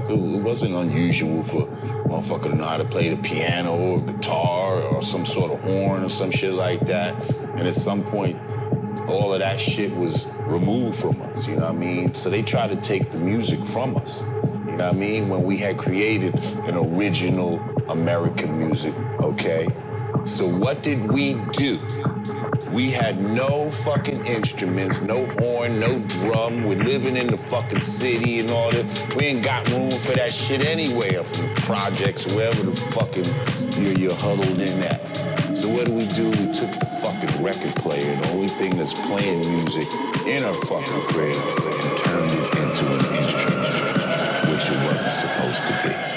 motherfucker, it wasn't unusual for a motherfucker to know how to play the piano or guitar or some sort of horn or some shit like that. And at some point, all of that shit was removed from us, you know what I mean? So they tried to take the music from us, you know what I mean? When we had created an original American music, okay? So what did we do? We had no fucking instruments, no horn, no drum. We're living in the fucking city and all that. We ain't got room for that shit anyway up in the projects, wherever the fucking you're, you're huddled in at. So what do we do? We took the fucking record player, the only thing that's playing music in our fucking crib, and turned it into an instrument, which it wasn't supposed to be.